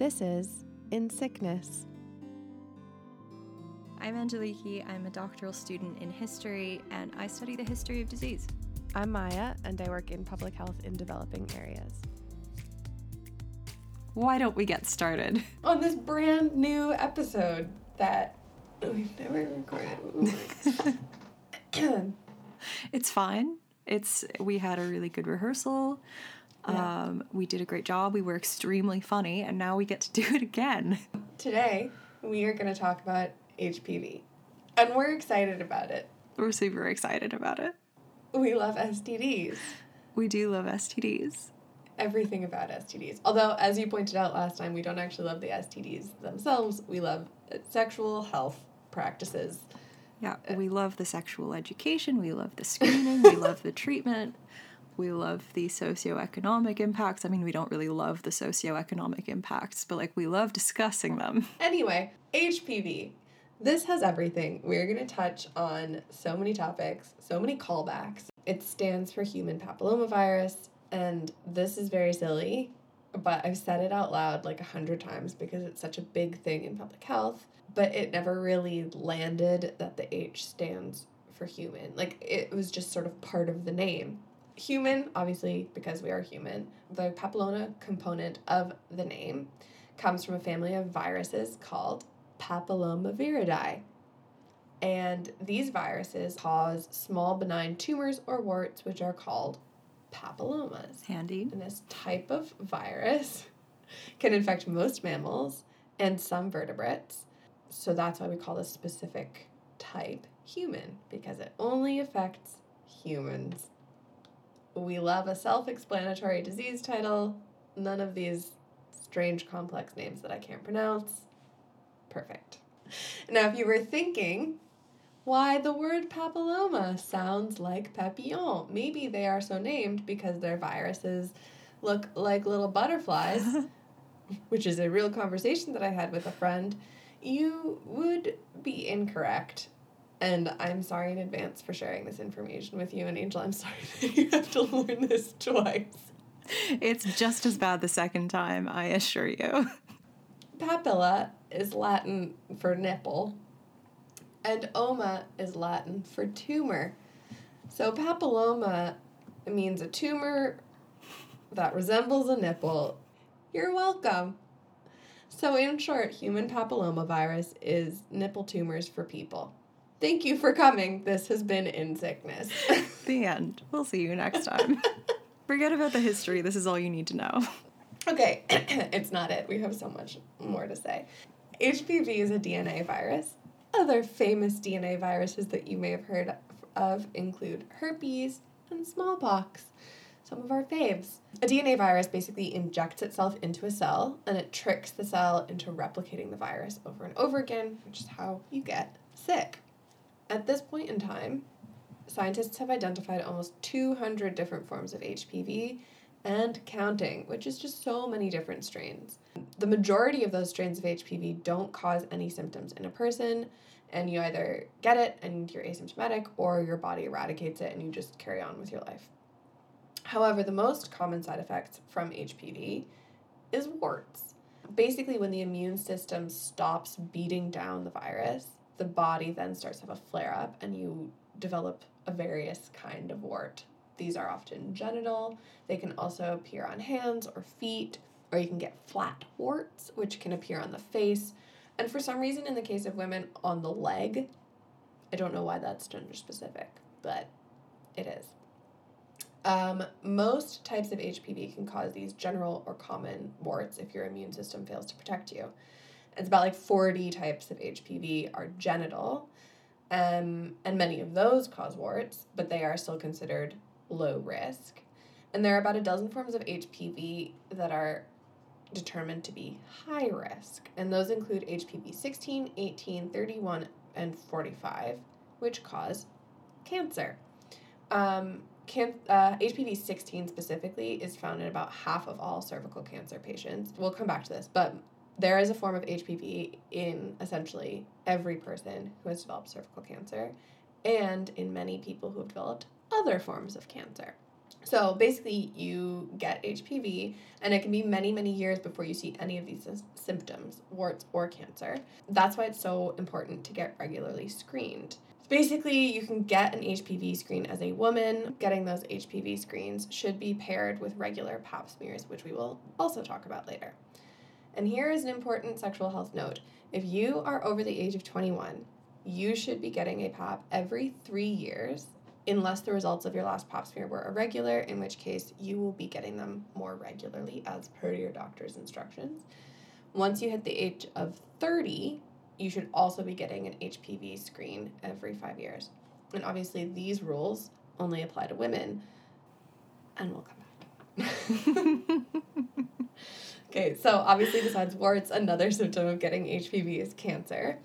This is In Sickness. I'm Angeliki. I'm a doctoral student in history and I study the history of disease. I'm Maya, and I work in public health in developing areas. Why don't we get started? On this brand new episode that we've never recorded. it's fine. It's we had a really good rehearsal. Yeah. Um, we did a great job. We were extremely funny, and now we get to do it again. Today, we are going to talk about HPV, and we're excited about it. We're super excited about it. We love STDs, We do love STDs. everything about STDs. Although, as you pointed out last time, we don't actually love the STDs themselves, we love uh, sexual health practices. Yeah, we love the sexual education. We love the screening. we love the treatment. We love the socioeconomic impacts. I mean, we don't really love the socioeconomic impacts, but like we love discussing them. Anyway, HPV. This has everything. We're going to touch on so many topics, so many callbacks. It stands for human papillomavirus, and this is very silly, but I've said it out loud like a hundred times because it's such a big thing in public health, but it never really landed that the H stands for human. Like it was just sort of part of the name. Human, obviously, because we are human, the papilloma component of the name comes from a family of viruses called Papillomaviridae. And these viruses cause small benign tumors or warts, which are called papillomas. Handy. And this type of virus can infect most mammals and some vertebrates. So that's why we call this specific type human, because it only affects humans. We love a self explanatory disease title. None of these strange, complex names that I can't pronounce. Perfect. Now, if you were thinking, why the word papilloma sounds like papillon, maybe they are so named because their viruses look like little butterflies, which is a real conversation that I had with a friend, you would be incorrect. And I'm sorry in advance for sharing this information with you. And Angel, I'm sorry that you have to learn this twice. It's just as bad the second time, I assure you. Papilla is Latin for nipple, and oma is Latin for tumor. So papilloma means a tumor that resembles a nipple. You're welcome. So, in short, human papillomavirus is nipple tumors for people. Thank you for coming. This has been In Sickness. The end. We'll see you next time. Forget about the history. This is all you need to know. Okay, it's not it. We have so much more to say. HPV is a DNA virus. Other famous DNA viruses that you may have heard of include herpes and smallpox, some of our faves. A DNA virus basically injects itself into a cell and it tricks the cell into replicating the virus over and over again, which is how you get sick. At this point in time, scientists have identified almost 200 different forms of HPV and counting, which is just so many different strains. The majority of those strains of HPV don't cause any symptoms in a person, and you either get it and you're asymptomatic, or your body eradicates it and you just carry on with your life. However, the most common side effects from HPV is warts. Basically, when the immune system stops beating down the virus, the body then starts to have a flare up and you develop a various kind of wart. These are often genital, they can also appear on hands or feet, or you can get flat warts, which can appear on the face, and for some reason, in the case of women, on the leg. I don't know why that's gender specific, but it is. Um, most types of HPV can cause these general or common warts if your immune system fails to protect you. It's about like 40 types of HPV are genital, um, and many of those cause warts, but they are still considered low risk. And there are about a dozen forms of HPV that are determined to be high risk, and those include HPV 16, 18, 31, and 45, which cause cancer. Um, can, uh, HPV 16 specifically is found in about half of all cervical cancer patients. We'll come back to this, but there is a form of HPV in essentially every person who has developed cervical cancer and in many people who have developed other forms of cancer. So basically, you get HPV, and it can be many, many years before you see any of these symptoms, warts or cancer. That's why it's so important to get regularly screened. Basically, you can get an HPV screen as a woman. Getting those HPV screens should be paired with regular pap smears, which we will also talk about later. And here is an important sexual health note if you are over the age of 21, you should be getting a pap every three years unless the results of your last pap smear were irregular, in which case you will be getting them more regularly as per your doctor's instructions. Once you hit the age of 30, you should also be getting an HPV screen every five years. And obviously, these rules only apply to women, and we'll come back. okay, so obviously, besides warts, another symptom of getting HPV is cancer.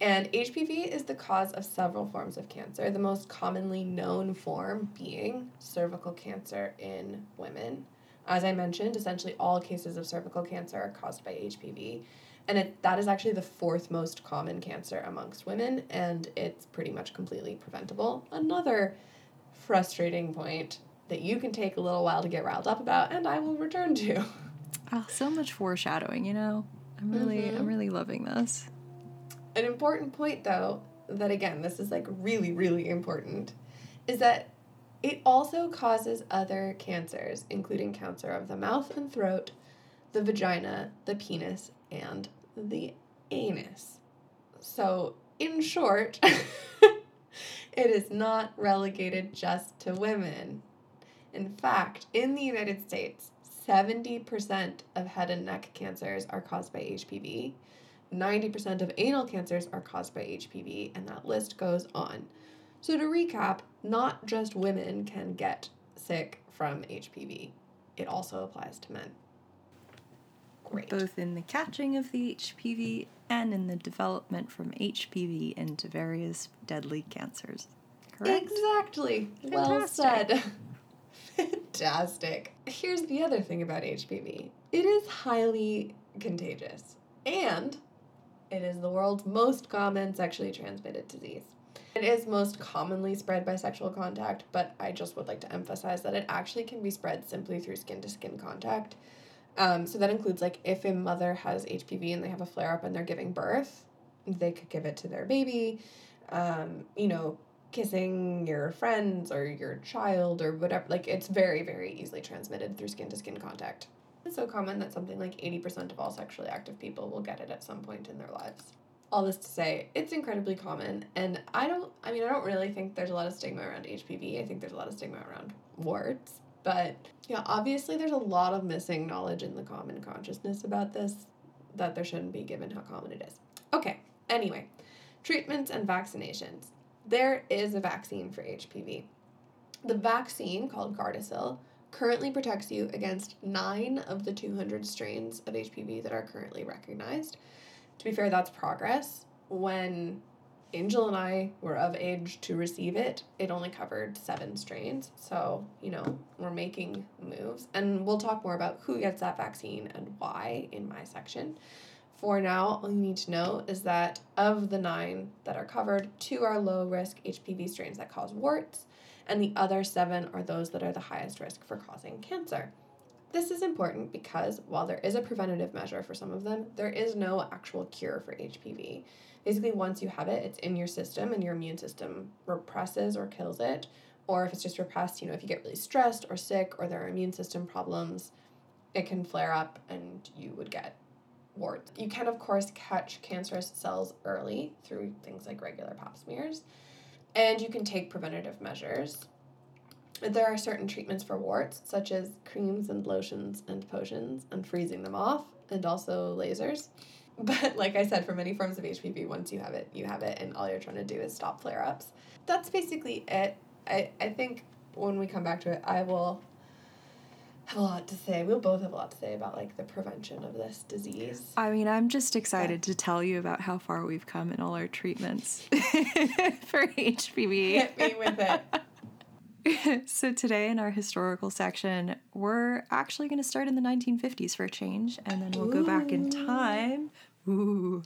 And HPV is the cause of several forms of cancer, the most commonly known form being cervical cancer in women. As I mentioned, essentially all cases of cervical cancer are caused by HPV. And it, that is actually the fourth most common cancer amongst women, and it's pretty much completely preventable. Another frustrating point that you can take a little while to get riled up about, and I will return to. Oh, so much foreshadowing, you know? I'm really Mhm. I'm really loving this. An important point, though, that again, this is like really, really important, is that it also causes other cancers, including cancer of the mouth and throat, the vagina, the penis, and the anus. So, in short, it is not relegated just to women. In fact, in the United States, 70% of head and neck cancers are caused by HPV. 90% of anal cancers are caused by HPV, and that list goes on. So, to recap, not just women can get sick from HPV, it also applies to men. Great. Both in the catching of the HPV and in the development from HPV into various deadly cancers. Correct? Exactly. Well said. Fantastic. Here's the other thing about HPV it is highly contagious, and it is the world's most common sexually transmitted disease. It is most commonly spread by sexual contact, but I just would like to emphasize that it actually can be spread simply through skin to skin contact. Um, so that includes like if a mother has HPV and they have a flare up and they're giving birth, they could give it to their baby. Um, you know, kissing your friends or your child or whatever. Like it's very, very easily transmitted through skin to skin contact. It's so common that something like 80% of all sexually active people will get it at some point in their lives. All this to say, it's incredibly common, and I don't, I mean, I don't really think there's a lot of stigma around HPV. I think there's a lot of stigma around warts, but yeah, obviously there's a lot of missing knowledge in the common consciousness about this that there shouldn't be given how common it is. Okay, anyway, treatments and vaccinations there is a vaccine for HPV. The vaccine, called Gardasil, currently protects you against nine of the 200 strains of HPV that are currently recognized. To be fair, that's progress. When Angel and I were of age to receive it, it only covered seven strains. So, you know, we're making moves. And we'll talk more about who gets that vaccine and why in my section. For now, all you need to know is that of the nine that are covered, two are low risk HPV strains that cause warts, and the other seven are those that are the highest risk for causing cancer. This is important because while there is a preventative measure for some of them, there is no actual cure for HPV. Basically, once you have it, it's in your system and your immune system represses or kills it. Or if it's just repressed, you know, if you get really stressed or sick or there are immune system problems, it can flare up and you would get warts. You can, of course, catch cancerous cells early through things like regular pap smears, and you can take preventative measures. There are certain treatments for warts, such as creams and lotions and potions, and freezing them off, and also lasers. But like I said, for many forms of HPV, once you have it, you have it, and all you're trying to do is stop flare ups. That's basically it. I, I think when we come back to it, I will have a lot to say. We'll both have a lot to say about like the prevention of this disease. I mean, I'm just excited to tell you about how far we've come in all our treatments for HPV. Hit me with it. so today in our historical section, we're actually going to start in the 1950s for a change, and then we'll go back in time. Ooh.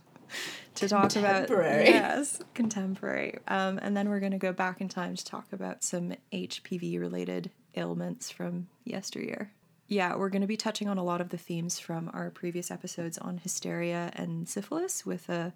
To talk about Contemporary. yes, contemporary, um, and then we're going to go back in time to talk about some HPV related ailments from yesteryear. Yeah, we're going to be touching on a lot of the themes from our previous episodes on hysteria and syphilis with a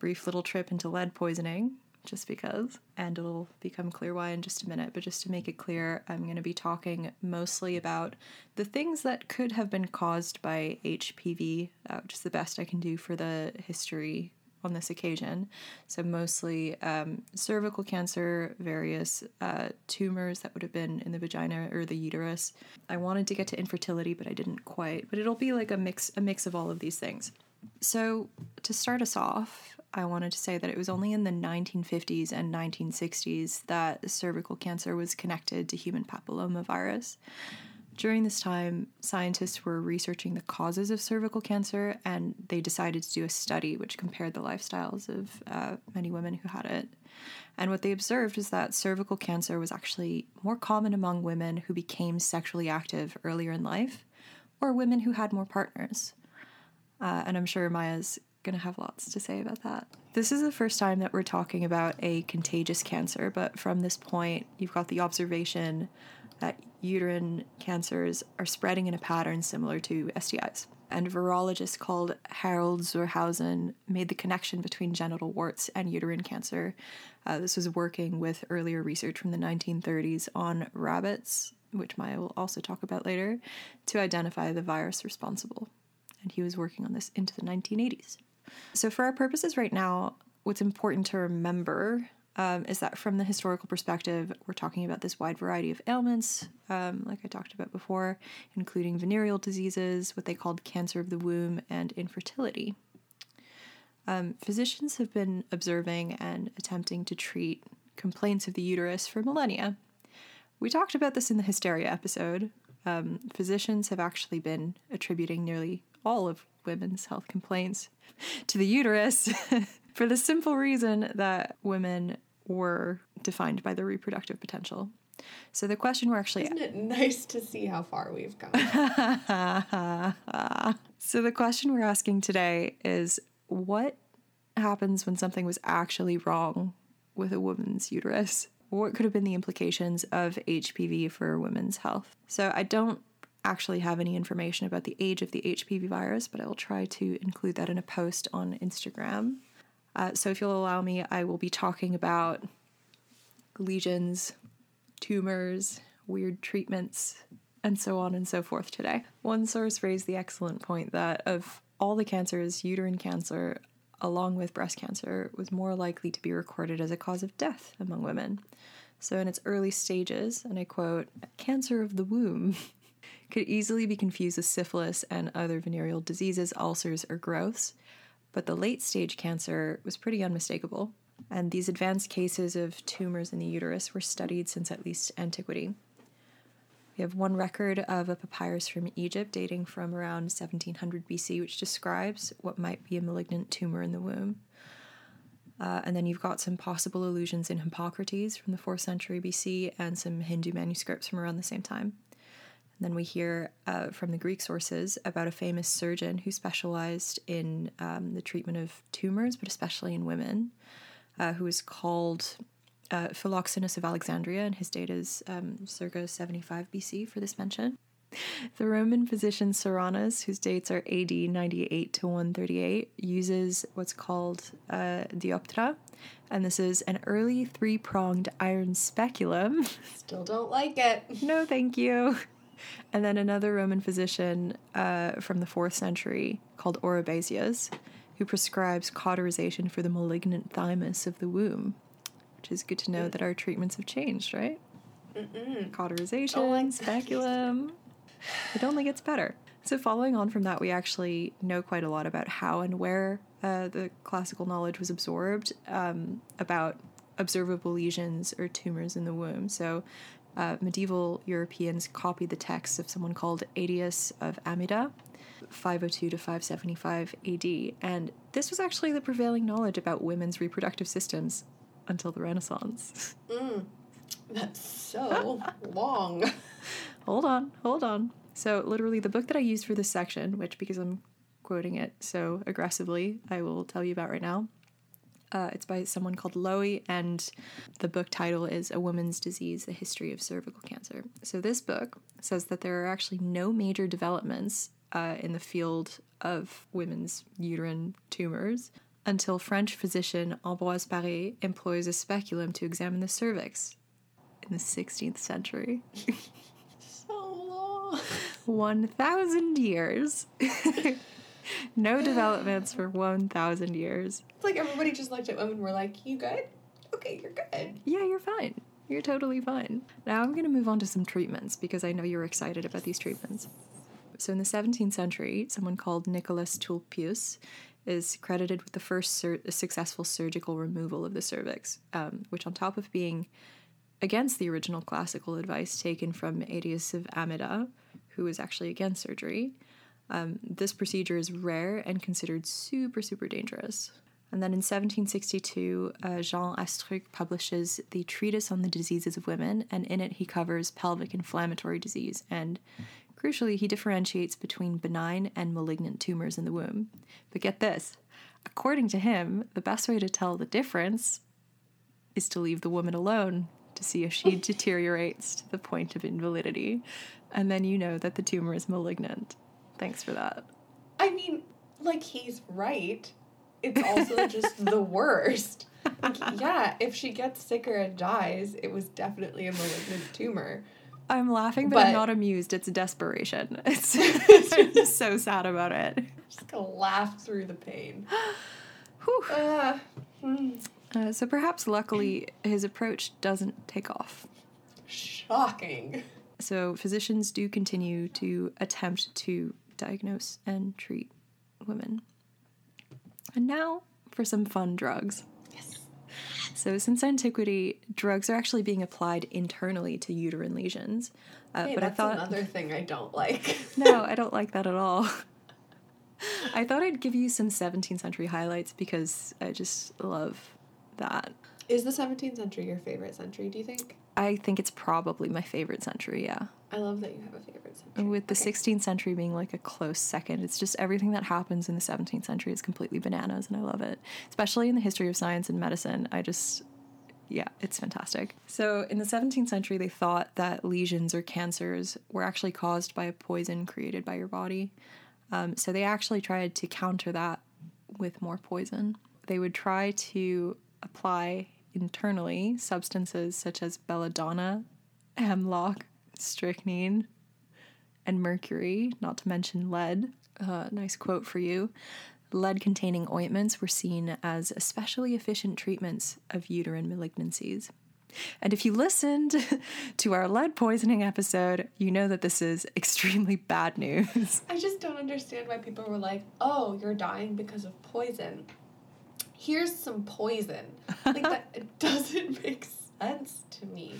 brief little trip into lead poisoning, just because. And it'll become clear why in just a minute. But just to make it clear, I'm going to be talking mostly about the things that could have been caused by HPV, uh, is the best I can do for the history on this occasion. So, mostly um, cervical cancer, various uh, tumors that would have been in the vagina or the uterus. I wanted to get to infertility, but I didn't quite. But it'll be like a mix, a mix of all of these things. So, to start us off, I wanted to say that it was only in the 1950s and 1960s that cervical cancer was connected to human papillomavirus. During this time, scientists were researching the causes of cervical cancer and they decided to do a study which compared the lifestyles of uh, many women who had it. And what they observed is that cervical cancer was actually more common among women who became sexually active earlier in life or women who had more partners. Uh, and I'm sure Maya's going to have lots to say about that. This is the first time that we're talking about a contagious cancer, but from this point, you've got the observation that uterine cancers are spreading in a pattern similar to STIs. And a virologist called Harald zur Hausen made the connection between genital warts and uterine cancer. Uh, this was working with earlier research from the 1930s on rabbits, which Maya will also talk about later, to identify the virus responsible. And he was working on this into the 1980s. So, for our purposes right now, what's important to remember um, is that from the historical perspective, we're talking about this wide variety of ailments, um, like I talked about before, including venereal diseases, what they called cancer of the womb, and infertility. Um, physicians have been observing and attempting to treat complaints of the uterus for millennia. We talked about this in the hysteria episode. Um, physicians have actually been attributing nearly all of women's health complaints to the uterus for the simple reason that women were defined by their reproductive potential. So the question we're actually Isn't it nice to see how far we've come? so the question we're asking today is what happens when something was actually wrong with a woman's uterus? What could have been the implications of HPV for women's health? So I don't actually have any information about the age of the HPV virus, but I will try to include that in a post on Instagram. Uh, so, if you'll allow me, I will be talking about lesions, tumors, weird treatments, and so on and so forth today. One source raised the excellent point that of all the cancers, uterine cancer, along with breast cancer, was more likely to be recorded as a cause of death among women. So, in its early stages, and I quote, cancer of the womb could easily be confused with syphilis and other venereal diseases, ulcers, or growths but the late stage cancer was pretty unmistakable. And these advanced cases of tumors in the uterus were studied since at least antiquity. We have one record of a papyrus from Egypt dating from around 1700 BC, which describes what might be a malignant tumor in the womb. Uh, and then you've got some possible allusions in Hippocrates from the 4th century BC and some Hindu manuscripts from around the same time. Then we hear uh, from the Greek sources about a famous surgeon who specialized in um, the treatment of tumors, but especially in women, uh, who was called uh, Philoxenus of Alexandria, and his date is um, circa 75 BC for this mention. The Roman physician Soranus, whose dates are AD 98 to 138, uses what's called uh, dioptra, and this is an early three pronged iron speculum. Still don't like it. no, thank you. And then another Roman physician uh, from the fourth century called Oribasius, who prescribes cauterization for the malignant thymus of the womb, which is good to know that our treatments have changed, right? Mm-mm. Cauterization, like speculum. it only gets better. So, following on from that, we actually know quite a lot about how and where uh, the classical knowledge was absorbed about about observable lesions or tumors in the womb. So, uh, medieval Europeans copied the texts of someone called Aetius of Amida, 502 to 575 AD, and this was actually the prevailing knowledge about women's reproductive systems until the Renaissance. Mm, that's so long. hold on, hold on. So, literally, the book that I used for this section, which because I'm quoting it so aggressively, I will tell you about right now, Uh, it's by someone called Lowy, and the book title is A Woman's Disease The History of Cervical Cancer. So, this book says that there are actually no major developments uh, in the field of women's uterine tumors until French physician Ambroise Paré employs a speculum to examine the cervix in the 16th century. So long. 1,000 years. no developments for 1,000 years. It's like everybody just looked at women and were like, You good? Okay, you're good. Yeah, you're fine. You're totally fine. Now I'm going to move on to some treatments because I know you're excited about these treatments. So, in the 17th century, someone called Nicholas Tulpius is credited with the first sur- successful surgical removal of the cervix, um, which, on top of being against the original classical advice taken from Aetius of Amida, who was actually against surgery, um, this procedure is rare and considered super, super dangerous. And then in 1762, uh, Jean Astruc publishes the Treatise on the Diseases of Women, and in it he covers pelvic inflammatory disease. And crucially, he differentiates between benign and malignant tumors in the womb. But get this according to him, the best way to tell the difference is to leave the woman alone to see if she deteriorates to the point of invalidity. And then you know that the tumor is malignant. Thanks for that. I mean, like, he's right. It's also just the worst. Like, yeah, if she gets sicker and dies, it was definitely a malignant tumor. I'm laughing, but, But- I'm not amused. It's desperation. It's, it's just so sad about it. Just gonna laugh through the pain. Uh, hmm, Uh, so perhaps luckily his approach doesn't take off. shocking. So physicians do continue to attempt to diagnose and treat women. And now for some fun drugs. Yes. So since antiquity, drugs are actually being applied internally to uterine lesions. Uh, Hey, but I that's thought another thing I don't like. no, I don't like that at all. I thought I'd give you some 17th century highlights because I just love that. Is the 17th century your favorite century, do you think? I think it's probably my favorite century, yeah. I love that you have a favorite century. With the Okay. 16th century being like a close second, it's just everything that happens in the 17th century is completely bananas, and I love it. Especially in the history of science and medicine, I just, yeah, it's fantastic. So in the 17th century, they thought that lesions or cancers were actually caused by a poison created by your body. Um, so they actually tried to counter that with more poison. They would try to apply internally substances such as belladonna, hemlock, strychnine, and mercury, not to mention lead. Uh, nice quote for you. Lead containing ointments were seen as especially efficient treatments of uterine malignancies. And if you listened to our lead poisoning episode, you know that this is extremely bad news. I just don't understand why people were like, oh, you're dying because of poison. Here's some poison. Like, that doesn't make sense to me.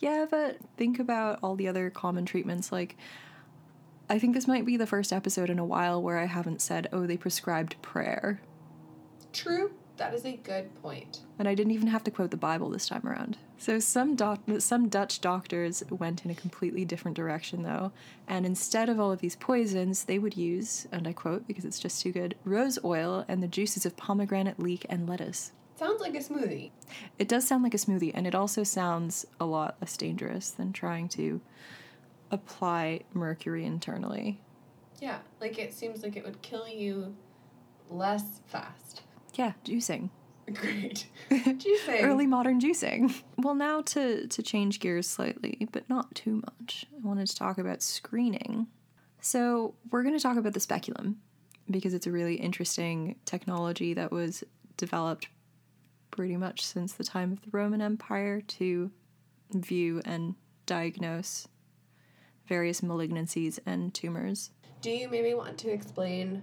Yeah, but think about all the other common treatments. Like, I think this might be the first episode in a while where I haven't said, oh, they prescribed prayer. True, that is a good point. And I didn't even have to quote the Bible this time around. So some doc- some Dutch doctors went in a completely different direction though, and instead of all of these poisons, they would use, and I quote because it's just too good, rose oil and the juices of pomegranate, leek, and lettuce. Sounds like a smoothie. It does sound like a smoothie, and it also sounds a lot less dangerous than trying to apply mercury internally. Yeah, like it seems like it would kill you less fast. Yeah, juicing. Great. Juicing. Early modern juicing. Well, now to, to change gears slightly, but not too much, I wanted to talk about screening. So, we're going to talk about the speculum because it's a really interesting technology that was developed pretty much since the time of the Roman Empire to view and diagnose various malignancies and tumors. Do you maybe want to explain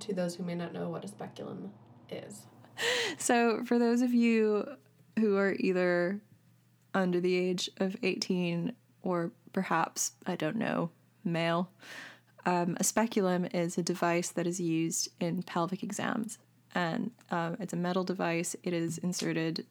to those who may not know what a speculum is? So, for those of you who are either under the age of 18 or perhaps, I don't know, male, um, a speculum is a device that is used in pelvic exams. And um, it's a metal device, it is inserted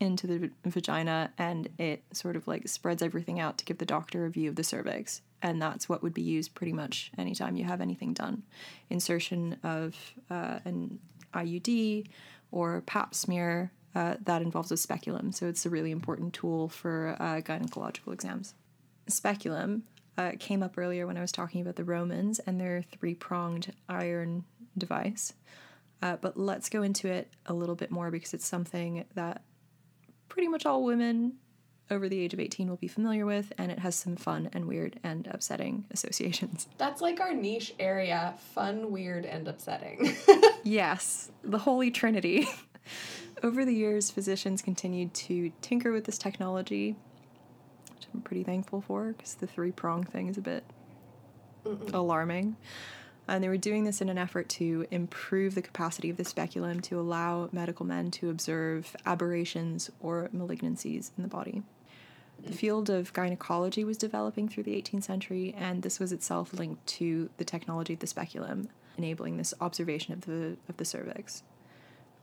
into the vagina and it sort of like spreads everything out to give the doctor a view of the cervix. And that's what would be used pretty much anytime you have anything done. Insertion of uh, an IUD or pap smear uh, that involves a speculum. So it's a really important tool for uh, gynecological exams. Speculum uh, came up earlier when I was talking about the Romans and their three pronged iron device. Uh, but let's go into it a little bit more because it's something that pretty much all women over the age of 18 will be familiar with, and it has some fun and weird and upsetting associations. That's like our niche area fun, weird, and upsetting. yes, the Holy Trinity. over the years, physicians continued to tinker with this technology, which I'm pretty thankful for because the three prong thing is a bit Mm-mm. alarming. And they were doing this in an effort to improve the capacity of the speculum to allow medical men to observe aberrations or malignancies in the body. The field of gynecology was developing through the 18th century, and this was itself linked to the technology of the speculum, enabling this observation of the, of the cervix.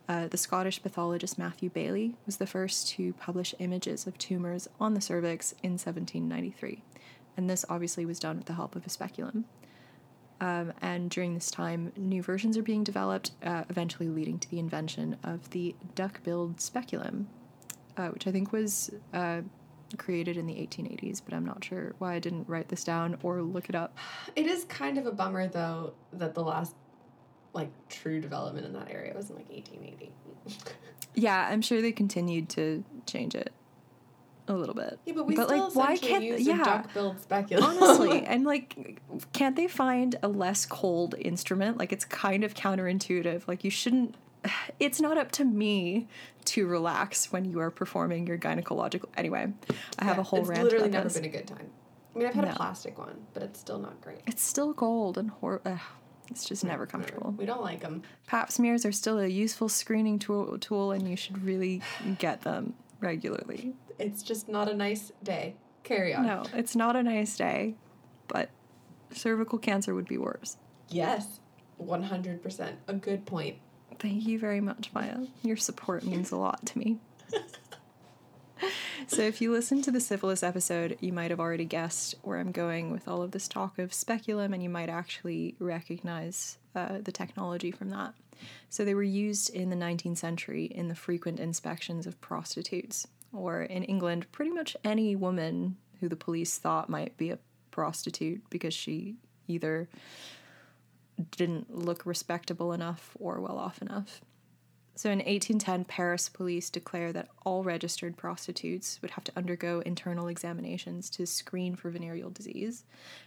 Uh, the Scottish pathologist Matthew Baillie was the first to publish images of tumors on the cervix in 1793, and this obviously was done with the help of a speculum. Um, and during this time, new versions are being developed, uh, eventually leading to the invention of the duck billed speculum, uh, which I think was uh, created in the 1880s, but I'm not sure why I didn't write this down or look it up. It is kind of a bummer, though, that the last like true development in that area was in like 1880. yeah, I'm sure they continued to change it a little bit. Yeah, but we but still like, why can't use yeah, duck billed speculum? Honestly, and like, can't they find a less cold instrument? Like, it's kind of counterintuitive. Like, you shouldn't. It's not up to me to relax when you are performing your gynecological. Anyway, I have yeah, a whole it's rant. It's literally never this. been a good time. I mean, I've had no. a plastic one, but it's still not great. It's still cold and hor. Uh, it's just never comfortable. We don't like them. Pap smears are still a useful screening tool, tool, and you should really get them regularly. It's just not a nice day. Carry on. No, it's not a nice day, but cervical cancer would be worse. Yes, 100%. A good point. Thank you very much, Maya. Your support means a lot to me. so, if you listened to the syphilis episode, you might have already guessed where I'm going with all of this talk of speculum, and you might actually recognize uh, the technology from that. So, they were used in the 19th century in the frequent inspections of prostitutes or in England, pretty much any woman who the police thought might be a prostitute because she either didn't look respectable enough or well off enough. So in 1810, Paris police declared that all registered prostitutes would have to undergo internal examinations to screen for venereal disease.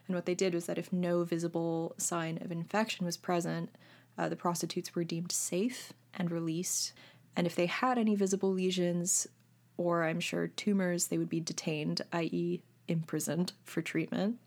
And what they did was that if no visible sign of infection was present, uh, the prostitutes were deemed safe and released. And if they had any visible lesions, or I'm sure tumors, they would be detained, i.e., imprisoned for treatment.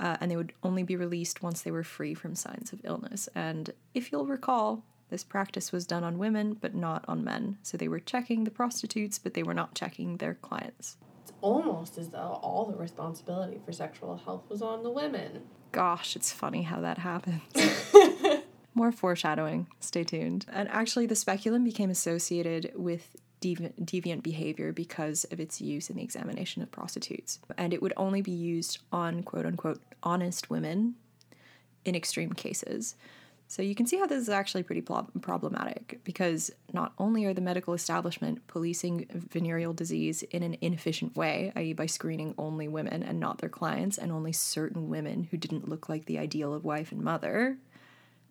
Uh, and they would only be released once they were free from signs of illness. And if you'll recall, this practice was done on women, but not on men. So they were checking the prostitutes, but they were not checking their clients. It's almost as though all the responsibility for sexual health was on the women. Gosh, it's funny how that happens. More foreshadowing. Stay tuned. And actually, the speculum became associated with devi- deviant behavior because of its use in the examination of prostitutes. And it would only be used on quote unquote honest women in extreme cases. So you can see how this is actually pretty pl- problematic because not only are the medical establishment policing venereal disease in an inefficient way, i.e., by screening only women and not their clients and only certain women who didn't look like the ideal of wife and mother,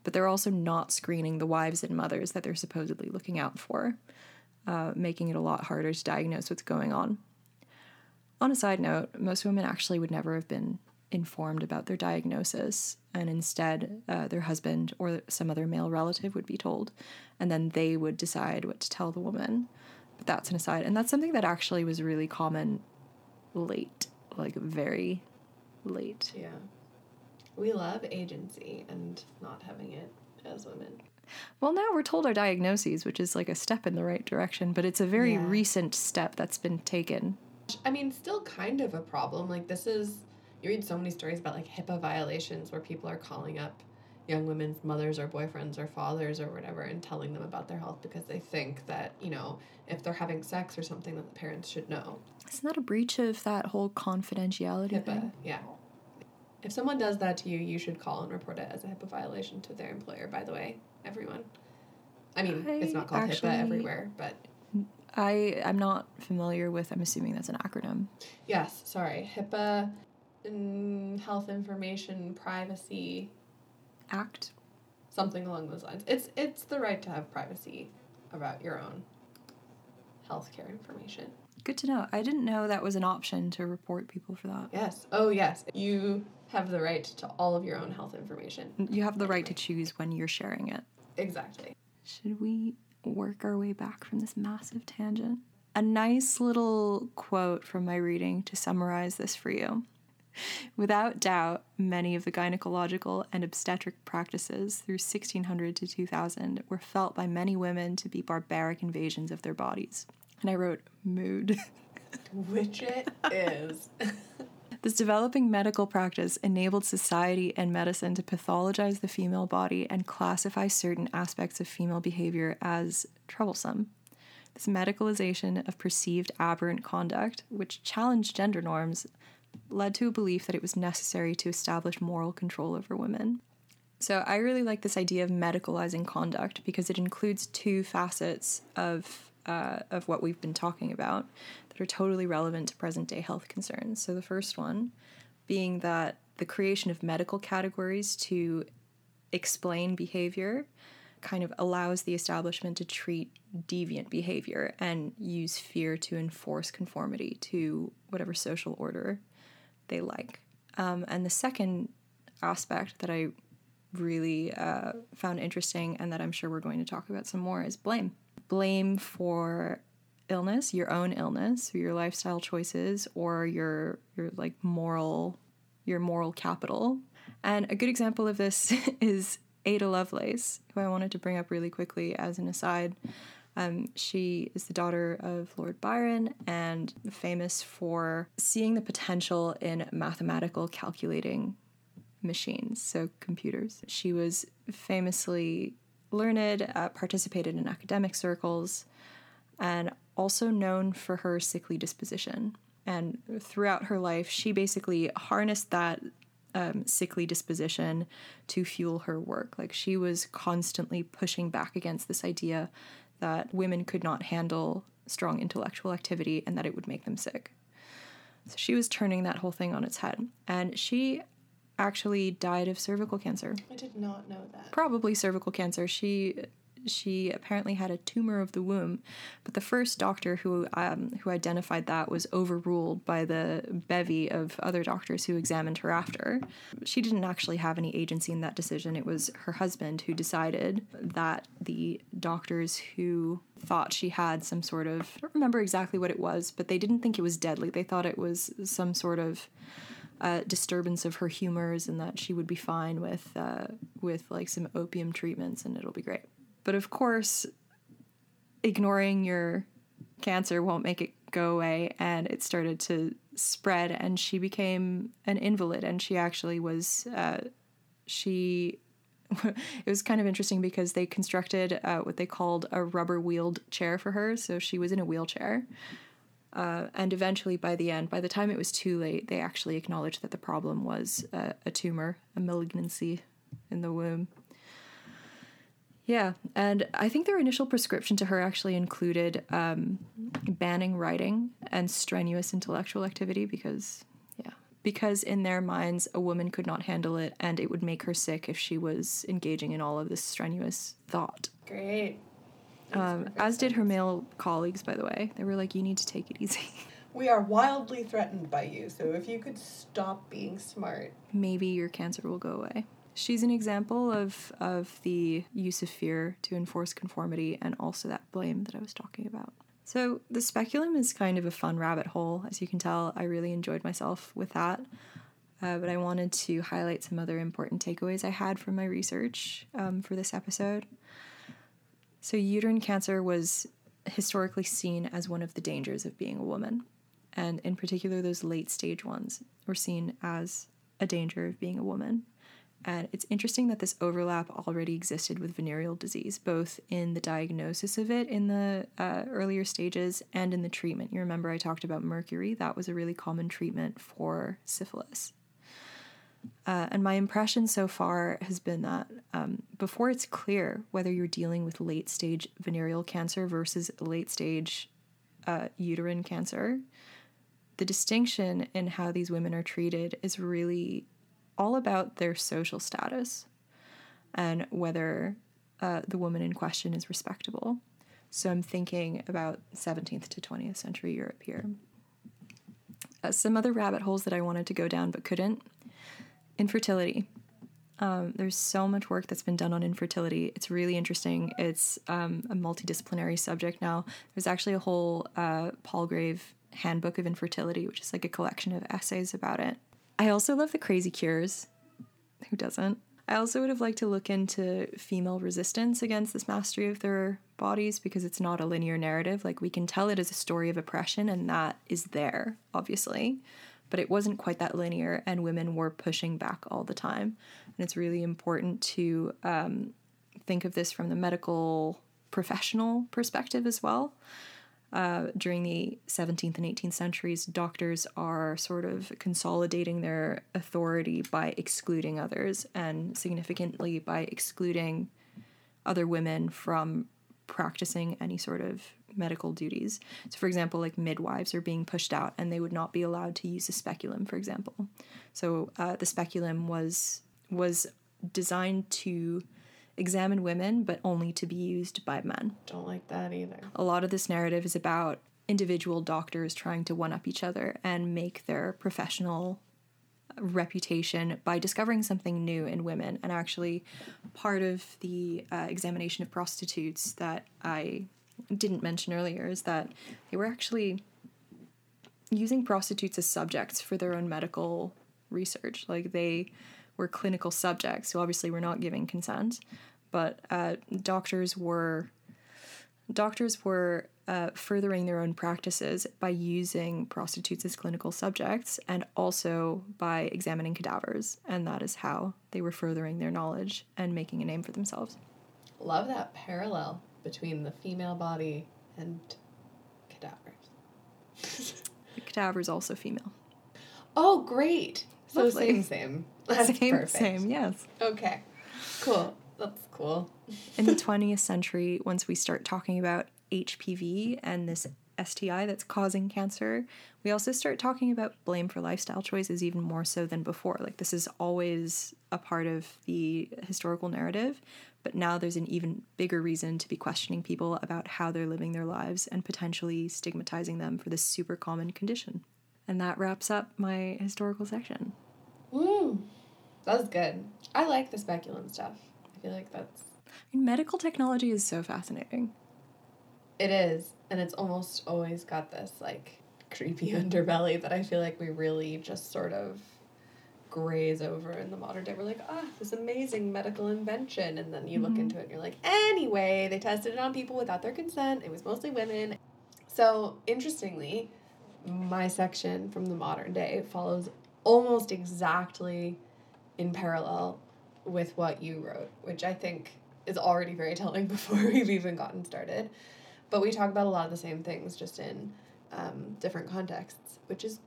but they're also not screening the wives and mothers that they're supposedly looking out for uh, making it a lot harder to diagnose what's going on. On a side note, most women actually would never have been informed about their diagnosis, and instead, uh, their husband or some other male relative would be told, and then they would decide what to tell the woman. But that's an aside, and that's something that actually was really common late, like very late. Yeah. We love agency and not having it as women. Well, now we're told our diagnoses, which is like a step in the right direction, but it's a very yeah. recent step that's been taken. I mean, still kind of a problem. Like, this is, you read so many stories about like HIPAA violations where people are calling up young women's mothers or boyfriends or fathers or whatever and telling them about their health because they think that, you know, if they're having sex or something that the parents should know. Isn't that a breach of that whole confidentiality HIPAA, thing? Yeah. If someone does that to you, you should call and report it as a HIPAA violation to their employer, by the way everyone. I mean, it's not called actually- HIPAA everywhere, but I I'm not familiar with. I'm assuming that's an acronym. yes, sorry, HIPAA, mm, health information privacy, Act. something along those lines. It's it's the right to have privacy about your own healthcare information. Good to know. I didn't know that was an option to report people for that. Yes. Oh, yes. You have the right to all of your own health information. You have the right to choose when you're sharing it. Exactly. Should we work our way back from this massive tangent? A nice little quote from my reading to summarize this for you. Without doubt, many of the gynecological and obstetric practices through 1600 to 2000 were felt by many women to be barbaric invasions of their bodies. And I wrote mood. Which it is. This developing medical practice enabled society and medicine to pathologize the female body and classify certain aspects of female behavior as troublesome. This medicalization of perceived aberrant conduct, which challenged gender norms, led to a belief that it was necessary to establish moral control over women. So I really like this idea of medicalizing conduct because it includes two facets of uh, of what we've been talking about that are totally relevant to present day health concerns. So the first one being that the creation of medical categories to explain behavior kind of allows the establishment to treat deviant behavior and use fear to enforce conformity to whatever social order they like. Um, and the second aspect that I really uh, found interesting and that I'm sure we're going to talk about some more is blame. Blame for illness, your own illness, your lifestyle choices, or your your like moral your moral capital. And a good example of this is Ada Lovelace, who I wanted to bring up really quickly as an aside. Um, she is the daughter of Lord Byron and famous for seeing the potential in mathematical calculating machines, so computers. She was famously learned, uh, participated in academic circles, and also known for her sickly disposition. And throughout her life, she basically harnessed that um, sickly disposition to fuel her work. Like she was constantly pushing back against this idea that women could not handle strong intellectual activity and that it would make them sick. So she was turning that whole thing on its head. And she actually died of cervical cancer. I did not know that. Probably cervical cancer. She she apparently had a tumor of the womb, but the first doctor who um, who identified that was overruled by the bevy of other doctors who examined her after. She didn't actually have any agency in that decision. It was her husband who decided that the doctors who thought she had some sort of I don't remember exactly what it was, but they didn't think it was deadly. They thought it was some sort of uh, disturbance of her humors and that she would be fine with uh, with like some opium treatments and it'll be great. But of course, ignoring your cancer won't make it go away, and it started to spread, and she became an invalid, and she actually was uh, she. it was kind of interesting because they constructed uh, what they called a rubber wheeled chair for her, so she was in a wheelchair. Uh, and eventually, by the end, by the time it was too late, they actually acknowledged that the problem was uh, a tumor, a malignancy in the womb. Yeah, and I think their initial prescription to her actually included um, banning writing and strenuous intellectual activity because, yeah, because in their minds, a woman could not handle it and it would make her sick if she was engaging in all of this strenuous thought. Great. Um, as did her male colleagues, by the way. They were like, you need to take it easy. We are wildly threatened by you, so if you could stop being smart. Maybe your cancer will go away. She's an example of, of the use of fear to enforce conformity and also that blame that I was talking about. So, the speculum is kind of a fun rabbit hole. As you can tell, I really enjoyed myself with that. Uh, but I wanted to highlight some other important takeaways I had from my research um, for this episode. So, uterine cancer was historically seen as one of the dangers of being a woman. And in particular, those late stage ones were seen as a danger of being a woman. And it's interesting that this overlap already existed with venereal disease, both in the diagnosis of it in the uh, earlier stages and in the treatment. You remember I talked about mercury, that was a really common treatment for syphilis. Uh, and my impression so far has been that um, before it's clear whether you're dealing with late stage venereal cancer versus late stage uh, uterine cancer, the distinction in how these women are treated is really all about their social status and whether uh, the woman in question is respectable. So I'm thinking about 17th to 20th century Europe here. Uh, some other rabbit holes that I wanted to go down but couldn't infertility. Um, there's so much work that's been done on infertility. It's really interesting. It's um, a multidisciplinary subject now. There's actually a whole uh, Palgrave Handbook of Infertility, which is like a collection of essays about it. I also love the crazy cures. Who doesn't? I also would have liked to look into female resistance against this mastery of their bodies because it's not a linear narrative. Like, we can tell it as a story of oppression, and that is there, obviously but it wasn't quite that linear, and women were pushing back all the time. And it's really important to um, think of this from the medical professional perspective as well. Uh, during the 17th and 18th centuries, doctors are sort of consolidating their authority by excluding others and significantly by excluding other women from practicing any sort of medical duties. So, for example, like midwives are being pushed out and they would not be allowed to use a speculum, for example. So, uh, the speculum was was designed to examine women, but only to be used by men. Don't like that either. A lot of this narrative is about individual doctors trying to one up each other and make their professional reputation by discovering something new in women. And actually, part of the uh, examination of prostitutes that I didn't mention earlier is that they were actually using prostitutes as subjects for their own medical research. Like they were clinical subjects, so obviously we're not giving consent, but uh, doctors were doctors were uh, furthering their own practices by using prostitutes as clinical subjects and also by examining cadavers, and that is how they were furthering their knowledge and making a name for themselves. Love that parallel between the female body and cadavers. the cadaver is also female. Oh, great. So Lovely. same, same. That's same, perfect. same, yes. Okay. Cool. That's cool. In the 20th century, once we start talking about HPV and this STI that's causing cancer, we also start talking about blame for lifestyle choices even more so than before. Like, this is always a part of the historical narrative, but now there's an even bigger reason to be questioning people about how they're living their lives and potentially stigmatizing them for this super common condition. And that wraps up my historical section. Woo! That was good. I like the speculum stuff. I feel like that's. I mean, medical technology is so fascinating. It is. And it's almost always got this, like, creepy underbelly that I feel like we really just sort of graze over in the modern day. We're like, ah, this amazing medical invention. And then you mm-hmm. look into it and you're like, anyway, they tested it on people without their consent. It was mostly women. So, interestingly, my section from the modern day follows almost exactly in parallel with what you wrote, which I think is already very telling before we've even gotten started. But we talk about a lot of the same things, just in um, different contexts, which is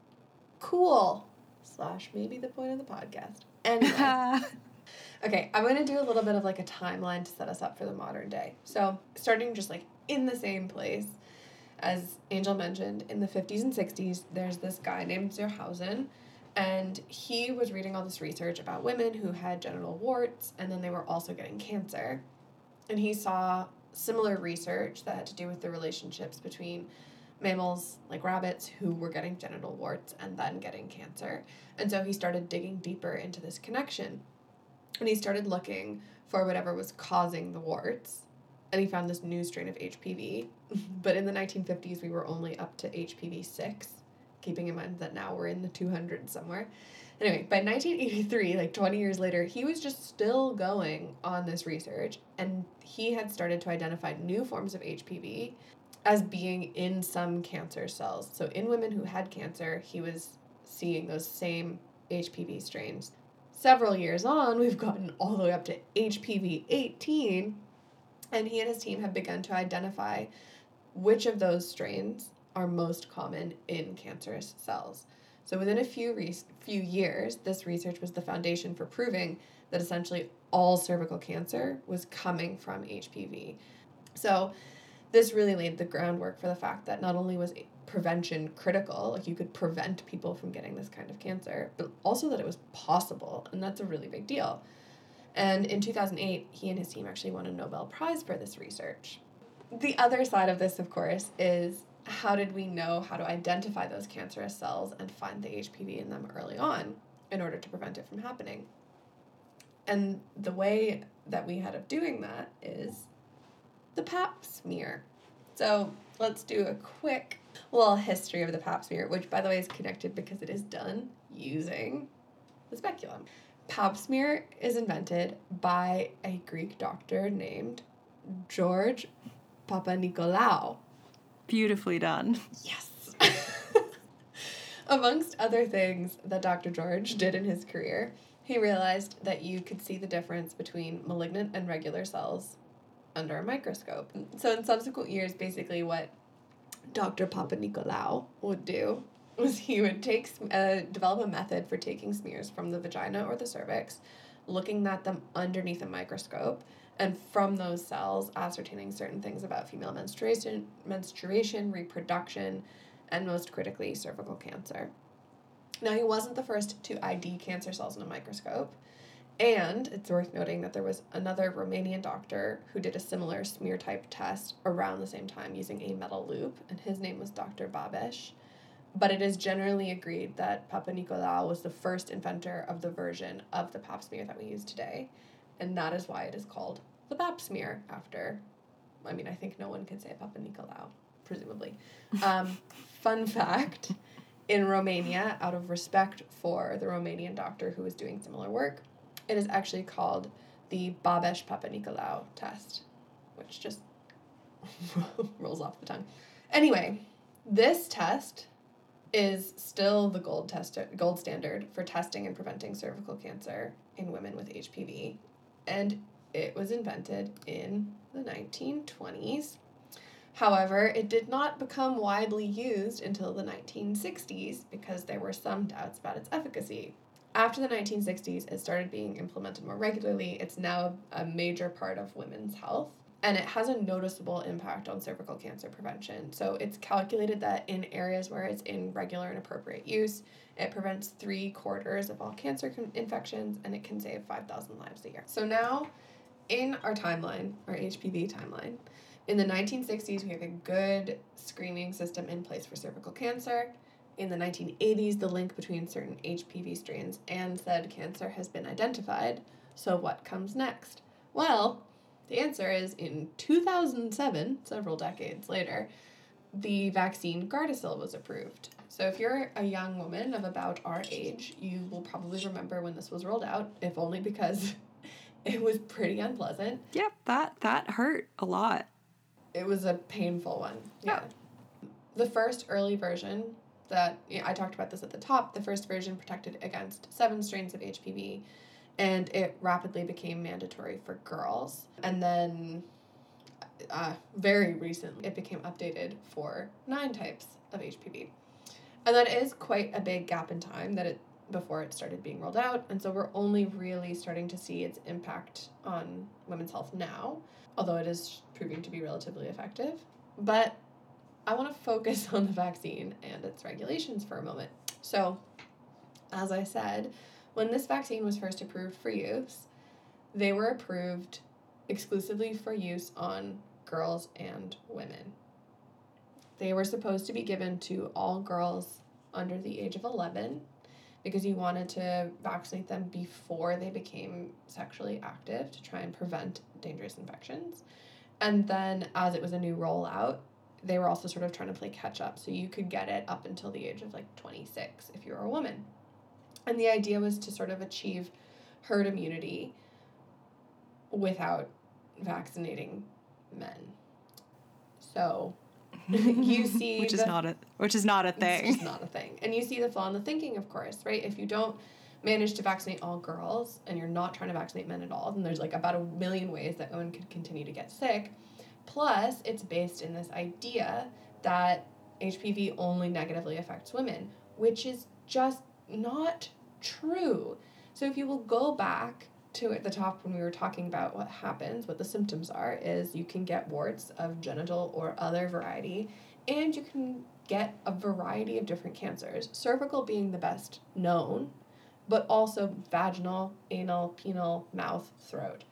cool slash maybe the point of the podcast. Anyway. okay, I'm going to do a little bit of like a timeline to set us up for the modern day. So, starting just like in the same place as Angel mentioned, in the 50s and 60s, there's this guy named zur Hausen, and he was reading all this research about women who had genital warts, and then they were also getting cancer. And he saw similar research that had to do with the relationships between mammals like rabbits who were getting genital warts and then getting cancer. And so he started digging deeper into this connection. And he started looking for whatever was causing the warts. And he found this new strain of HPV. but in the 1950s, we were only up to HPV 6, keeping in mind that now we're in the 200s somewhere. Anyway, by 1983, like 20 years later, he was just still going on this research and he had started to identify new forms of HPV as being in some cancer cells. So in women who had cancer, he was seeing those same HPV strains. Several years on, we've gotten all the way up to HPV 18, and he and his team have begun to identify which of those strains are most common in cancerous cells. So within a few re- few years, this research was the foundation for proving that essentially all cervical cancer was coming from HPV. So this really laid the groundwork for the fact that not only was prevention critical, like you could prevent people from getting this kind of cancer, but also that it was possible, and that's a really big deal. And in 2008, he and his team actually won a Nobel Prize for this research. The other side of this, of course, is how did we know how to identify those cancerous cells and find the HPV in them early on in order to prevent it from happening? And the way that we had of doing that is the pap smear. So let's do a quick little history of the pap smear, which by the way is connected because it is done using the speculum. Pap smear is invented by a Greek doctor named George Papanikolaou. Beautifully done. Yes. Amongst other things that Dr. George did in his career, he realized that you could see the difference between malignant and regular cells under a microscope. So, in subsequent years, basically, what Dr. Papanikolaou would do was he would take uh, develop a method for taking smears from the vagina or the cervix, looking at them underneath a microscope, and from those cells ascertaining certain things about female menstruation, menstruation, reproduction, and most critically cervical cancer. Now he wasn't the first to ID cancer cells in a microscope. And it's worth noting that there was another Romanian doctor who did a similar smear type test around the same time using a metal loop, and his name was Dr. Babes. But it is generally agreed that Papanikolaou was the first inventor of the version of the pap smear that we use today, and that is why it is called the pap smear after. I mean, I think no one can say Papanikolaou, presumably. Um, fun fact in Romania, out of respect for the Romanian doctor who was doing similar work, it is actually called the Babes Papanikolaou test, which just rolls off the tongue. Anyway, this test is still the gold test gold standard for testing and preventing cervical cancer in women with HPV, and it was invented in the 1920s. However, it did not become widely used until the 1960s because there were some doubts about its efficacy. After the 1960s, it started being implemented more regularly. It's now a major part of women's health and it has a noticeable impact on cervical cancer prevention. So it's calculated that in areas where it's in regular and appropriate use, it prevents three quarters of all cancer con- infections and it can save 5,000 lives a year. So now, in our timeline, our HPV timeline, in the 1960s, we have a good screening system in place for cervical cancer. In the 1980s, the link between certain HPV strains and said cancer has been identified. So, what comes next? Well, the answer is in 2007, several decades later, the vaccine Gardasil was approved. So, if you're a young woman of about our age, you will probably remember when this was rolled out, if only because it was pretty unpleasant. Yep, that that hurt a lot. It was a painful one. Yeah. Oh. The first early version that I talked about this at the top, the first version protected against seven strains of HPV and it rapidly became mandatory for girls. And then uh, very recently, it became updated for nine types of HPV. And that is quite a big gap in time that it before it started being rolled out. And so we're only really starting to see its impact on women's health now, although it is proving to be relatively effective. But I want to focus on the vaccine and its regulations for a moment. So, as I said, when this vaccine was first approved for use, they were approved exclusively for use on girls and women. They were supposed to be given to all girls under the age of 11 because you wanted to vaccinate them before they became sexually active to try and prevent dangerous infections. And then, as it was a new rollout, they were also sort of trying to play catch up. So you could get it up until the age of like 26 if you were a woman. And the idea was to sort of achieve herd immunity without vaccinating men. So you see which is not a which is not a thing. It's not a thing. And you see the flaw in the thinking, of course, right? If you don't manage to vaccinate all girls and you're not trying to vaccinate men at all, then there's like about a million ways that women could continue to get sick. Plus, it's based in this idea that HPV only negatively affects women, which is just not true. So if you will go back to at the top when we were talking about what happens, what the symptoms are, is you can get warts of genital or other variety, and you can get a variety of different cancers, cervical being the best known, but also vaginal, anal, penile, mouth, throat.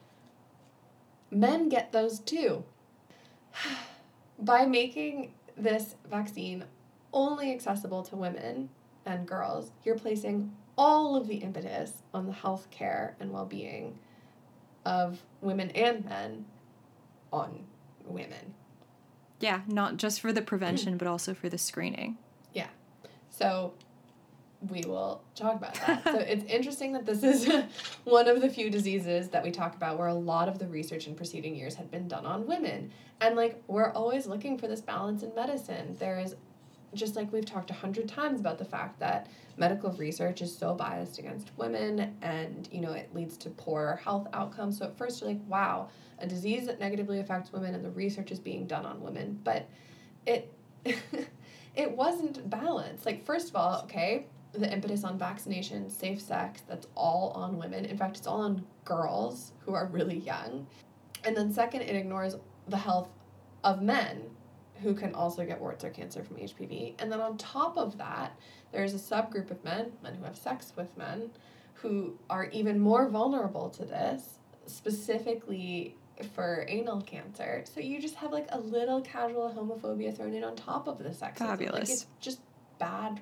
Men get those too. By making this vaccine only accessible to women and girls, you're placing all of the impetus on the health care and well being of women and men on women. Yeah, not just for the prevention, but also for the screening. Yeah. So we will talk about that. so it's interesting that this is one of the few diseases that we talk about where a lot of the research in preceding years had been done on women. And like we're always looking for this balance in medicine. There is just like we've talked a hundred times about the fact that medical research is so biased against women and you know it leads to poor health outcomes so at first you're like wow a disease that negatively affects women and the research is being done on women but it it wasn't balanced like first of all okay the impetus on vaccination safe sex that's all on women in fact it's all on girls who are really young and then second it ignores the health of men who can also get warts or cancer from HPV. And then on top of that, there's a subgroup of men, men who have sex with men, who are even more vulnerable to this, specifically for anal cancer. So you just have like a little casual homophobia thrown in on top of the sexism. Fabulous. Like it's just bad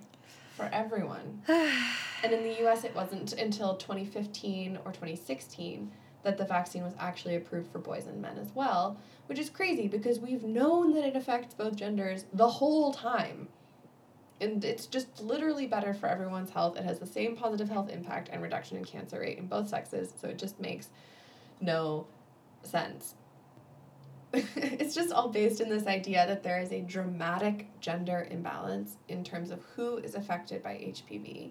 for everyone. and in the US, it wasn't until 2015 or 2016 that the vaccine was actually approved for boys and men as well, which is crazy because we've known that it affects both genders the whole time. And it's just literally better for everyone's health. It has the same positive health impact and reduction in cancer rate in both sexes, so it just makes no sense. it's just all based in this idea that there is a dramatic gender imbalance in terms of who is affected by HPV,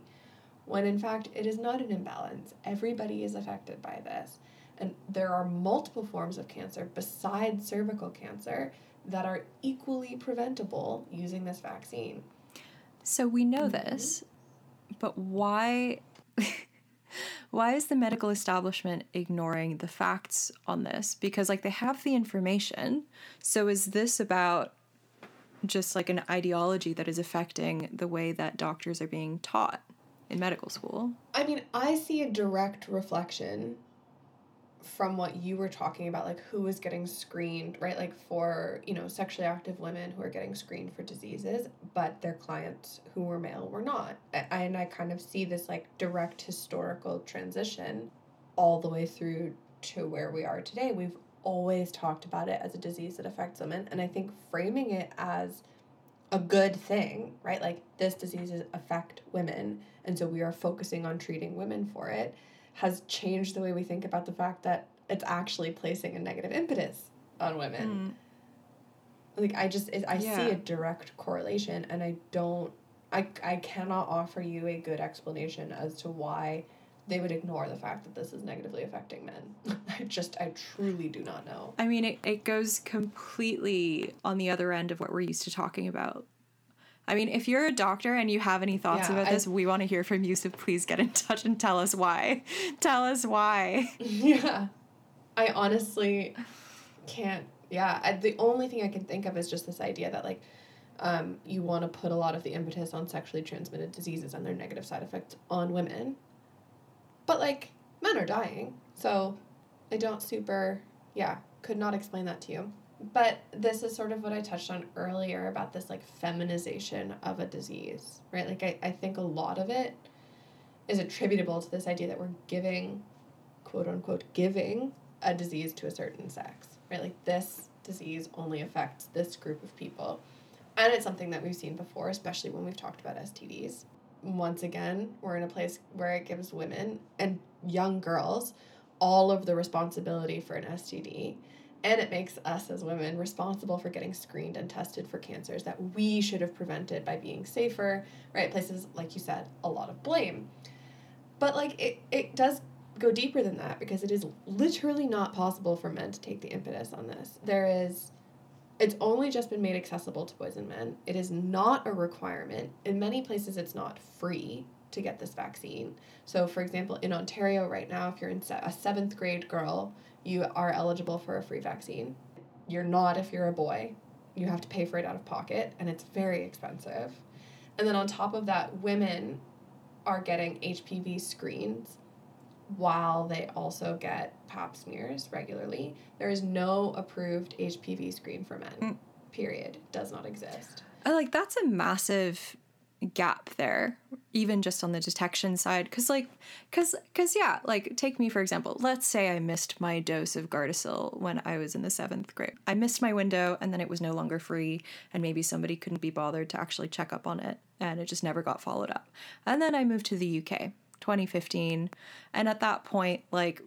when in fact it is not an imbalance. Everybody is affected by this. And there are multiple forms of cancer besides cervical cancer that are equally preventable using this vaccine. So we know mm-hmm. this, but why why is the medical establishment ignoring the facts on this? Because like they have the information. So is this about just like an ideology that is affecting the way that doctors are being taught in medical school? I mean, I see a direct reflection from what you were talking about like who is getting screened right? Like for you know sexually active women who are getting screened for diseases but their clients who were male were not. And i kind of see this like direct historical transition all the way through to where we are today. We've always talked about it as a disease that affects women and i think framing it as a good thing right? Like this disease affect women and so we are focusing on treating women for it has changed the way we think about the fact that it's actually placing a negative impetus on women. Mm. Like I just I yeah. see a direct correlation and I don't I I cannot offer you a good explanation as to why they would ignore the fact that this is negatively affecting men. I just, I truly do not know. I mean, it, it goes completely on the other end of what we're used to talking about I mean, if you're a doctor and you have any thoughts yeah, about I, this, we want to hear from you. So please get in touch and tell us why. tell us why. Yeah. I honestly can't. Yeah. I, the only thing I can think of is just this idea that, like, um, you want to put a lot of the impetus on sexually transmitted diseases and their negative side effects on women. But, like, men are dying. So I don't super, yeah, could not explain that to you but this is sort of what I touched on earlier about this like feminization of a disease, right? Like I, I think a lot of it is attributable to this idea that we're giving, quote unquote, giving a disease to a certain sex, right? Like this disease only affects this group of people. And it's something that we've seen before, especially when we've talked about STDs. Once again, we're in a place where it gives women and young girls all of the responsibility for an STD and it makes us as women responsible for getting screened and tested for cancers that we should have prevented by being safer, right? Places, like you said, a lot of blame. But like it, it does go deeper than that because it is literally not possible for men to take the impetus on this. There is It's only just been made accessible to boys and men. It is not a requirement. In many places, it's not free to get this vaccine. So, for example, in Ontario right now, if you're in a seventh grade girl, you are eligible for a free vaccine. You're not if you're a boy. You have to pay for it out of pocket, and it's very expensive. And then on top of that, women are getting HPV screens while they also get pap smears regularly. There is no approved HPV screen for men. Mm. Period. Does not exist. I like that's a massive gap there even just on the detection side. Because like because because yeah like take me for example. Let's say i missed my dose of gardasil when i was in the seventh grade. I missed my window and then it was no longer free and maybe somebody couldn't be bothered to actually check up on it and it just never got followed up. And then i moved to the uk 2015 and at that point like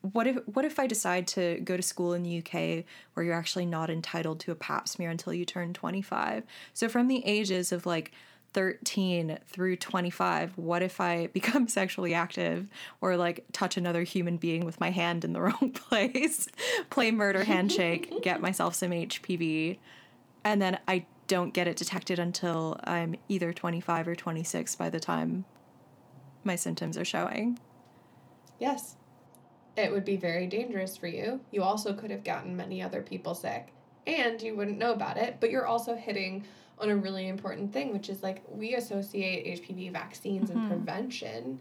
what if what if I decide to go to school in the UK where you're actually not entitled to a pap smear until you turn 25? So from the ages of like 13 through 25, what if I become sexually active or like touch another human being with my hand in the wrong place, play murder handshake, get myself some HPV, and then I don't get it detected until I'm either 25 or 26 by the time my symptoms are showing? Yes. It would be very dangerous for you. You also could have gotten many other people sick and you wouldn't know about it, but you're also hitting on a really important thing, which is like we associate HPV vaccines and mm-hmm. prevention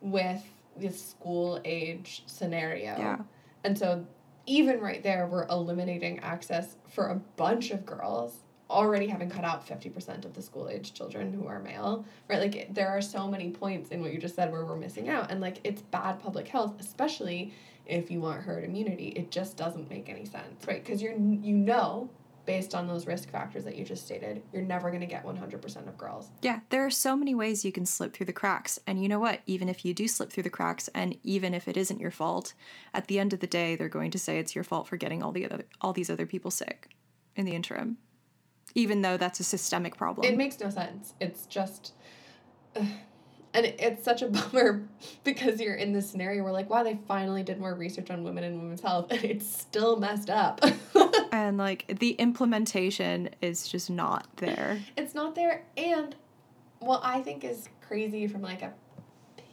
with this school age scenario. Yeah. And so even right there, we're eliminating access for a bunch of girls already having cut out 50% of the school age children who are male right like it, there are so many points in what you just said where we're missing out and like it's bad public health especially if you want herd immunity it just doesn't make any sense right because you're you know based on those risk factors that you just stated you're never going to get 100% of girls Yeah, there are so many ways you can slip through the cracks. And you know what? Even if you do slip through the cracks and even if it isn't your fault, at the end of the day they're going to say it's your fault for getting all the other all these other people sick in the interim. Even though that's a systemic problem. It makes no sense. It's just. And it's such a bummer because you're in this scenario where like, wow, they finally did more research on women and women's health, and it's still messed up. and like the implementation is just not there. it's not there, and what I think is crazy from like a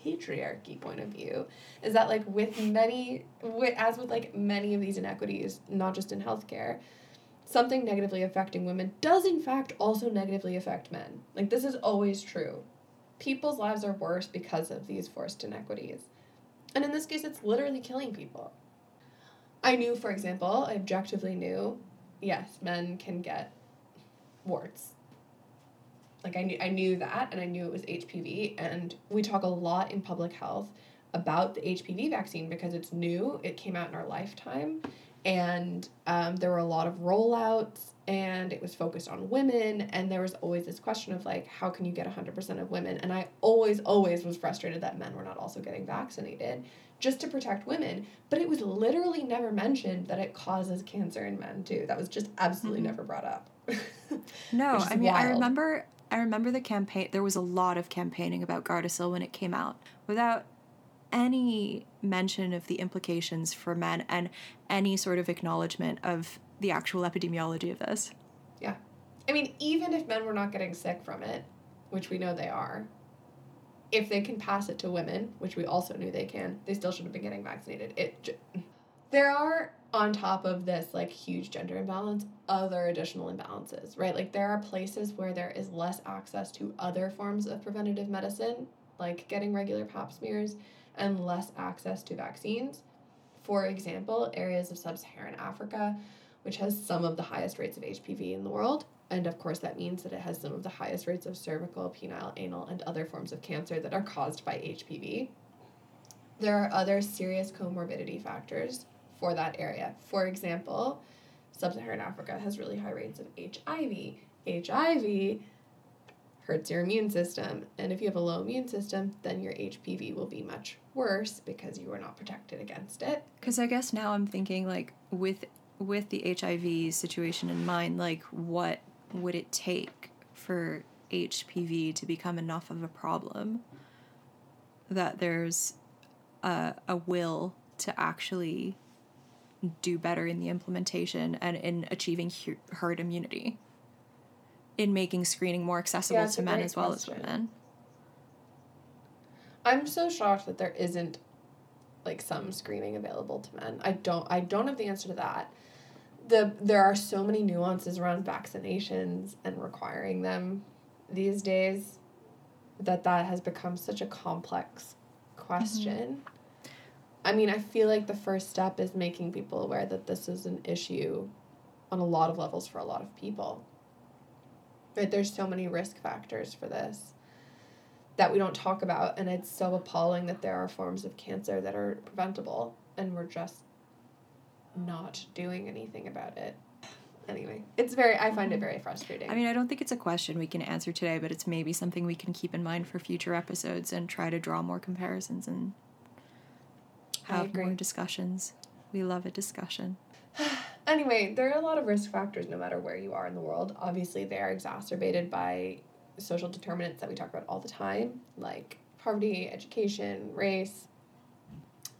patriarchy point of view is that like with many, with, as with like many of these inequities, not just in healthcare. Something negatively affecting women does, in fact, also negatively affect men. Like, this is always true. People's lives are worse because of these forced inequities. And in this case, it's literally killing people. I knew, for example, I objectively knew, yes, men can get warts. Like I knew, I knew that, and I knew it was HPV. And we talk a lot in public health about the HPV vaccine because it's new. It came out in our lifetime, and um, there were a lot of rollouts, and it was focused on women. And there was always this question of like, how can you get hundred percent of women? And I always, always was frustrated that men were not also getting vaccinated just to protect women. But it was literally never mentioned that it causes cancer in men too. That was just absolutely Mhm. never brought up. No, I mean I remember I remember the campaign there was a lot of campaigning about Gardasil when it came out without any mention of the implications for men and any sort of acknowledgement of the actual epidemiology of this. Yeah. I mean, even if men were not getting sick from it, which we know they are, if they can pass it to women, which we also knew they can, they still should have been getting vaccinated. It there are on top of this like huge gender imbalance other additional imbalances, right? Like there are places where there is less access to other forms of preventative medicine, like getting regular pap smears, and less access to vaccines. For example, areas of sub-Saharan Africa, which has some of the highest rates of HPV in the world, and of course, that means that it has some of the highest rates of cervical, penile, anal, and other forms of cancer that are caused by HPV. There are other serious comorbidity factors for that area. For example, sub Saharan Africa has really high rates of HIV. HIV hurts your immune system, and if you have a low immune system, then your HPV will be much worse because you are not protected against it. Cuz I guess now I'm thinking like with with the HIV situation in mind, like what would it take for HPV to become enough of a problem that there's a, a will to actually do better in the implementation and in achieving herd immunity, in making screening more accessible Yeah, to men as well as women. I'm so shocked that there isn't like some screening available to men. I don't I don't have the answer to that. The there are so many nuances around vaccinations and requiring them these days that that has become such a complex question. Mm-hmm. I mean, I feel like the first step is making people aware that this is an issue on a lot of levels for a lot of people. Right? There's so many risk factors for this that we don't talk about and it's so appalling that there are forms of cancer that are preventable and we're just not doing anything about it. Anyway it's very i find it very frustrating. I mean, I don't think it's a question we can answer today, but it's maybe something we can keep in mind for future episodes and try to draw more comparisons and have more discussions. We love a discussion. anyway there are a lot of risk factors no matter where you are in the world. Obviously they are exacerbated by social determinants that we talk about all the time like poverty education race.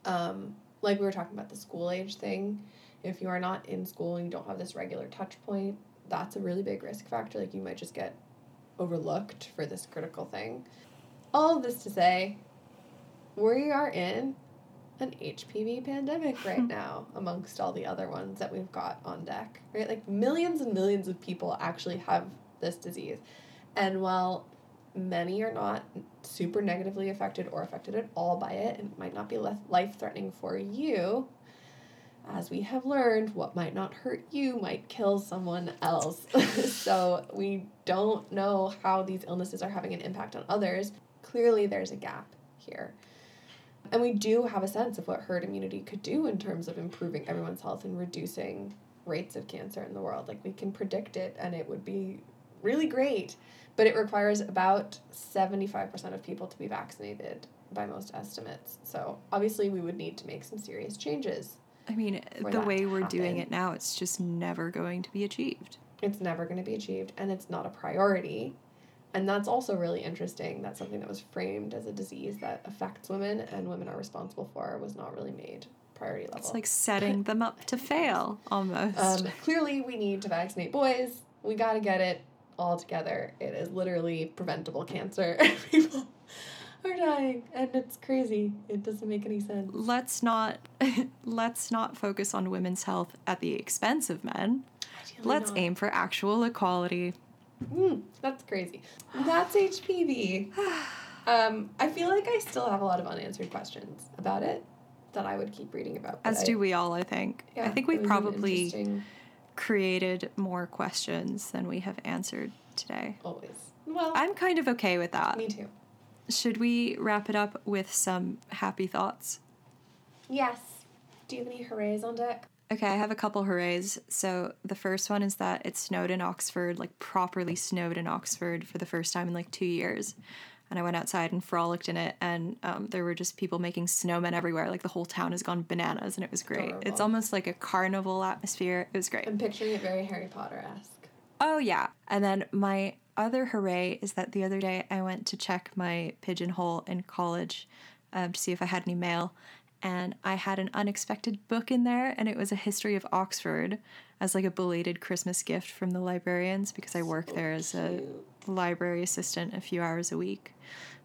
Um, like we were talking about the school age thing if you are not in school and you don't have this regular touch point that's a really big risk factor like you might just get overlooked for this critical thing all of this to say we are in an HPV pandemic right hmm. now amongst all the other ones that we've got on deck, right? Like millions and millions of people actually have this disease. And while many are not super negatively affected or affected at all by it, and it might not be life threatening for you, as we have learned, what might not hurt you might kill someone else. so we don't know how these illnesses are having an impact on others. Clearly, there's a gap here. And we do have a sense of what herd immunity could do in terms of improving everyone's health and reducing rates of cancer in the world. Like we can predict it and it would be really great. But it requires about 75% of people to be vaccinated by most estimates. So obviously we would need to make some serious changes. I mean, the way we're doing it now, it's just never going to be achieved. It's never going to be achieved and it's not a priority. And that's also really interesting. That's something that was framed as a disease that affects women and women are responsible for was not really made priority level. It's like setting them up to fail almost. Um, clearly, we need to vaccinate boys. We got to get it all together. It is literally preventable cancer. People are dying, and it's crazy. It doesn't make any sense. let's not let's not focus on women's health at the expense of men. Ideally Let's not. aim for actual equality. Mm, that's crazy. That's HPV. Um, I feel like I still have a lot of unanswered questions about it that I would keep reading about. As I- do we all, I think. Yeah, I think we probably created more questions than we have answered today. always. Well, I'm kind of okay with that. me too. Should we wrap it up with some happy thoughts? Yes. Do you have any hoorays on deck? Okay, I have a couple hoorays. So the first one is that it snowed in Oxford, like properly snowed in Oxford for the first time in like two years. And I went outside and frolicked in it, and um, there were just people making snowmen everywhere. Like the whole town has gone bananas, and it was great. It's almost like a carnival atmosphere. It was great. I'm picturing it very Harry Potter esque. Oh, yeah. And then my other hooray is that the other day I went to check my pigeonhole in college um, to see if I had any mail. And I had an unexpected book in there, and it was a history of Oxford as like a belated Christmas gift from the librarians because I work there as a library assistant a few hours a week.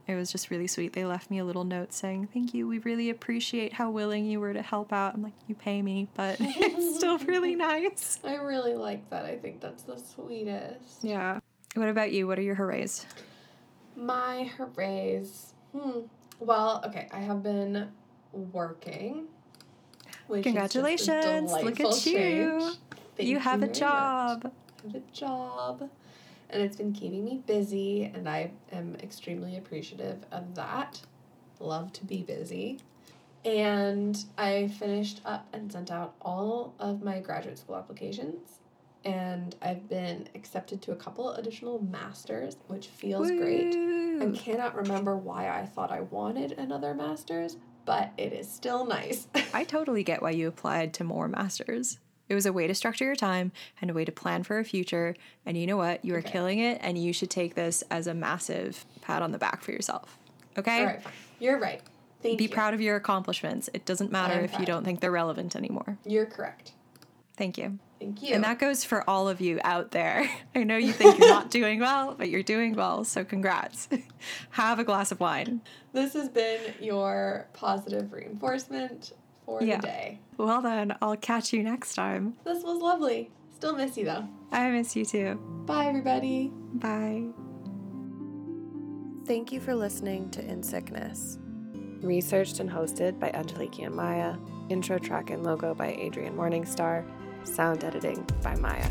It was just really sweet. They left me a little note saying, Thank you. We really appreciate how willing you were to help out. I'm like, You pay me, but it's still really nice. I really like that. I think that's the sweetest. Yeah. What about you? What are your hoorays? My hoorays. Hmm. Well, okay, I have been working. Which is just a Congratulations. Look at you. Thank you have a very much. job. I have a job. And it's been keeping me busy, and I am extremely appreciative of that. Love to be busy. And I finished up and sent out all of my graduate school applications. And I've been accepted to a couple additional masters, which feels great. I cannot remember why I thought I wanted another master's, but it is still nice. I totally get why you applied to more masters. It was a way to structure your time and a way to plan for a future. And you know what? You are Okay. killing it, and you should take this as a massive pat on the back for yourself. Okay? All right. You're right. Thank Be you. proud of your accomplishments. It doesn't matter if you don't think they're relevant anymore. You're correct. Thank you. Thank you. And that goes for all of you out there. I know you think you're not doing well, but you're doing well, so congrats. Have a glass of wine. this has been your positive reinforcement for Yeah. the day. Well, then, I'll catch you next time. This was lovely. Still miss you though. I miss you too. Bye, everybody. Bye. Thank you for listening to In Sickness. Researched and hosted by Angeliki and Maya. Intro track and logo by Adrian Morningstar. Sound editing by Maya.